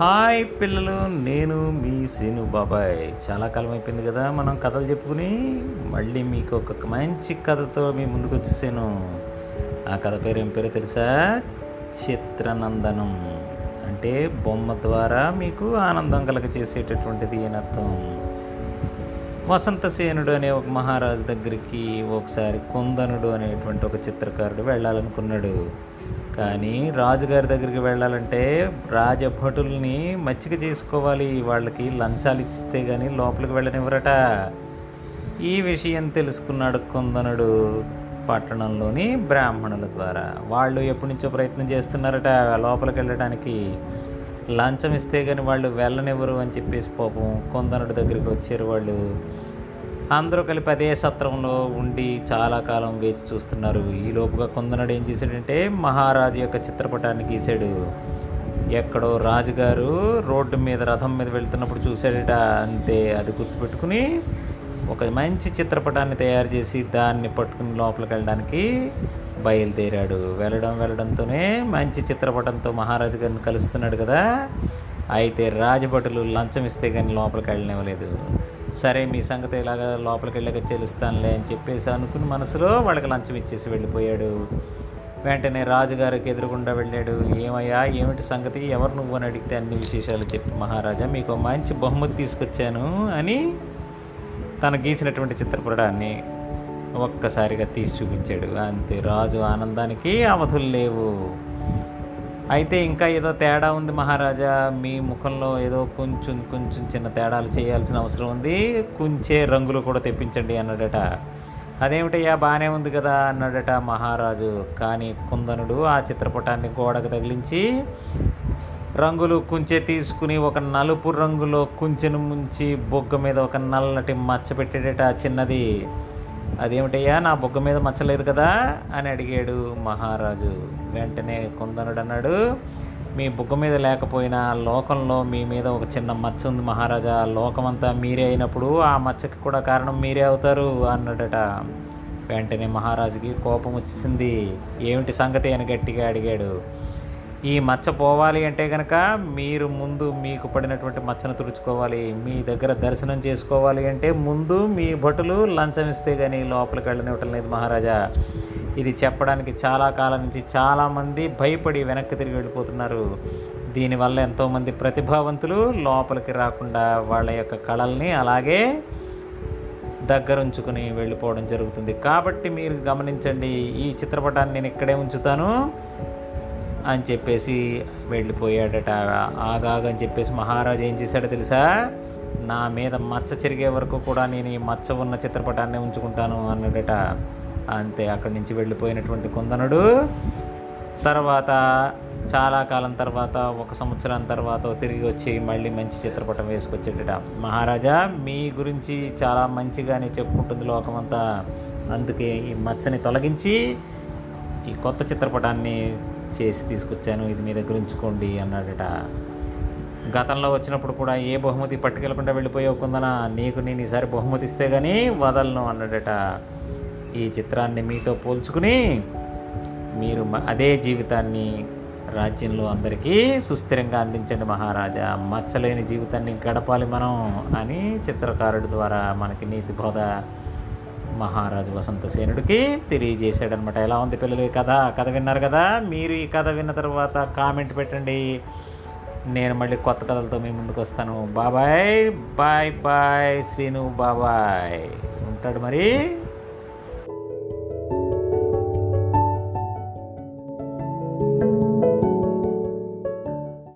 Hi పిల్లలు నేను మీ శ్రీను బాబాయ్. చాలా కాలం అయిపోయింది కదా మనం కథలు చెప్పుకుని మళ్ళీ మీకు ఒక మంచి కథతో మీ ముందుకు వచ్చేసాను. ఆ కథ పేరు ఏం పేరు తెలుసా? చిత్రనందనం. అంటే బొమ్మ ద్వారా మీకు ఆనందం కలగ చేసేటటువంటిది అని అర్థం. వసంతసేనుడు అనే ఒక మహారాజు దగ్గరికి ఒకసారి కుందనుడు అనేటువంటి ఒక చిత్రకారుడు వెళ్ళాలనుకున్నాడు. కానీ రాజుగారి దగ్గరికి వెళ్ళాలంటే రాజభటుల్ని మచ్చిక చేసుకోవాలి. వాళ్ళకి లంచాలు ఇస్తే కానీ లోపలికి వెళ్ళనివ్వరట. ఈ విషయం తెలుసుకున్నాడు కొందనుడు పట్టణంలోని బ్రాహ్మణుల ద్వారా. వాళ్ళు ఎప్పటి నుంచో ప్రయత్నం చేస్తున్నారట లోపలికి వెళ్ళడానికి. లంచం ఇస్తే కానీ వాళ్ళు వెళ్ళనివ్వరు అని చెప్పేసి పాపం కొందనుడి దగ్గరికి వచ్చారు వాళ్ళు. అందరూ కలిపి అదే సత్రంలో ఉండి చాలా కాలం వేచి చూస్తున్నారు. ఈ లోపుగా కొందనుడు ఏం చేశాడంటే మహారాజు యొక్క చిత్రపటాన్ని గీశాడు. ఎక్కడో రాజుగారు రోడ్డు మీద రథం మీద వెళ్తున్నప్పుడు చూశాడట. అంతే అది గుర్తుపెట్టుకుని ఒక మంచి చిత్రపటాన్ని తయారు చేసి దాన్ని పట్టుకుని లోపలికి వెళ్ళడానికి బయలుదేరాడు. వెళ్ళడం వెళ్ళడంతోనే మంచి చిత్రపటంతో మహారాజు గారిని కలుస్తున్నాడు కదా. అయితే రాజభటులు లంచం ఇస్తే కానీ లోపలికి వెళ్ళనివ్వలేదు. సరే మీ సంగతి ఇలాగా లోపలికి వెళ్ళాక చెలుస్తానులే అని చెప్పేసి అనుకుని మనసులో వాళ్ళకి లంచం ఇచ్చేసి వెళ్ళిపోయాడు. వెంటనే రాజుగారికి ఎదురుగుండా వెళ్ళాడు. ఏమయ్యా ఏమిటి సంగతి? ఎవరు నువ్వు అని అడిగితే అన్ని విశేషాలు చెప్పి మహారాజా. మీకు మంచి బహుమతి తీసుకొచ్చాను అని తను గీసినటువంటి చిత్రపటాన్ని ఒక్కసారిగా తీసి చూపించాడు. అంతే రాజు ఆనందానికి అవధులు లేవు. అయితే ఇంకా ఏదో తేడా ఉంది మహారాజా. మీ ముఖంలో ఏదో కొంచెం కొంచెం చిన్న తేడాలు చేయాల్సిన అవసరం ఉంది. కుంచే రంగులు కూడా తెప్పించండి అన్నాడట. అదేమిటయ్యా? బాగానే ఉంది కదా అన్నాడట మహారాజు. కానీ కుందనుడు ఆ చిత్రపటాన్ని గోడకు తగిలించి రంగులు కుంచె తీసుకుని ఒక నలుపు రంగులో కుంచెను ముంచి బొగ్గ మీద ఒక నల్లటి మచ్చ పెట్టాడట చిన్నది. అదేమిటయ్యా నా బొగ్గ మీద మచ్చలేదు కదా? అని అడిగాడు మహారాజు. వెంటనే కుందనుడు అన్నాడు మీ బుగ్గ మీద లేకపోయినా లోకంలో మీ మీద ఒక చిన్న మచ్చ ఉంది మహారాజా. లోకమంతా మీరే అయినప్పుడు ఆ మచ్చకి కూడా కారణం మీరే అవుతారు అన్నాడట. వెంటనే మహారాజుకి కోపం వచ్చేసింది. ఏమిటి సంగతి అని గట్టిగా అడిగాడు. ఈ మచ్చ పోవాలి అంటే కనుక మీరు ముందు మీకు పడినటువంటి మచ్చను తుడుచుకోవాలి మీ దగ్గర దర్శనం చేసుకోవాలి అంటే ముందు మీ భటులు లంచం ఇస్తే కానీ లోపలికి వెళ్ళనివ్వటం లేదు మహారాజా. ఇది చెప్పడానికి చాలా కాలం నుంచి చాలామంది భయపడి వెనక్కి తిరిగి వెళ్ళిపోతున్నారు. దీనివల్ల ఎంతోమంది ప్రతిభావంతులు లోపలికి రాకుండా వాళ్ళ యొక్క కళల్ని అలాగే దగ్గరుంచుకుని వెళ్ళిపోవడం జరుగుతుంది. కాబట్టి మీరు గమనించండి ఈ చిత్రపటాన్ని నేను ఇక్కడే ఉంచుతాను. అని చెప్పేసి వెళ్ళిపోయాడట. ఆగాగని చెప్పేసి మహారాజు ఏం చేశాడో తెలుసా? నా మీద మచ్చ చెరిగే వరకు కూడా నేను ఈ మచ్చ ఉన్న చిత్రపటాన్ని ఉంచుకుంటాను అన్నాడట. అంతే అక్కడి నుంచి వెళ్ళిపోయినటువంటి కుందనుడు. తర్వాత చాలా కాలం తర్వాత ఒక సంవత్సరం తర్వాత తిరిగి వచ్చి మళ్ళీ మంచి చిత్రపటం వేసుకొచ్చేటట మహారాజా మీ గురించి చాలా మంచిగానే చెప్పుకుంటుంది లోకమంతా. అందుకే ఈ మచ్చని తొలగించి ఈ కొత్త చిత్రపటాన్ని చేసి తీసుకొచ్చాను ఇది మీ దగ్గర ఉంచుకోండి అన్నాడట. గతంలో వచ్చినప్పుడు కూడా ఏ బహుమతి పట్టుకెళ్ళకుండా వెళ్ళిపోయావు కుందన? నీకు నేను ఈసారి బహుమతి ఇస్తే కానీ వదలను అన్నాడట. ఈ చిత్రాన్ని మీతో పోల్చుకుని మీరు అదే జీవితాన్ని రాజ్యంలో అందరికీ సుస్థిరంగా అందించండి మహారాజా. మచ్చలేని జీవితాన్ని గడపాలి మనం అని చిత్రకారుడి ద్వారా మనకి నీతి బోధ మహారాజు వసంతసేనుడికి తెలియజేశాడనమాట ఎలా ఉంది పిల్లలు ఈ కథ? కథ విన్నారు కదా? మీరు ఈ కథ విన్న తర్వాత కామెంట్ పెట్టండి. నేను మళ్ళీ కొత్త కథలతో మీ ముందుకు వస్తాను. బాబాయ్ బాయ్ బాయ్ శ్రీను బాబాయ్. ఉంటాడు మరి.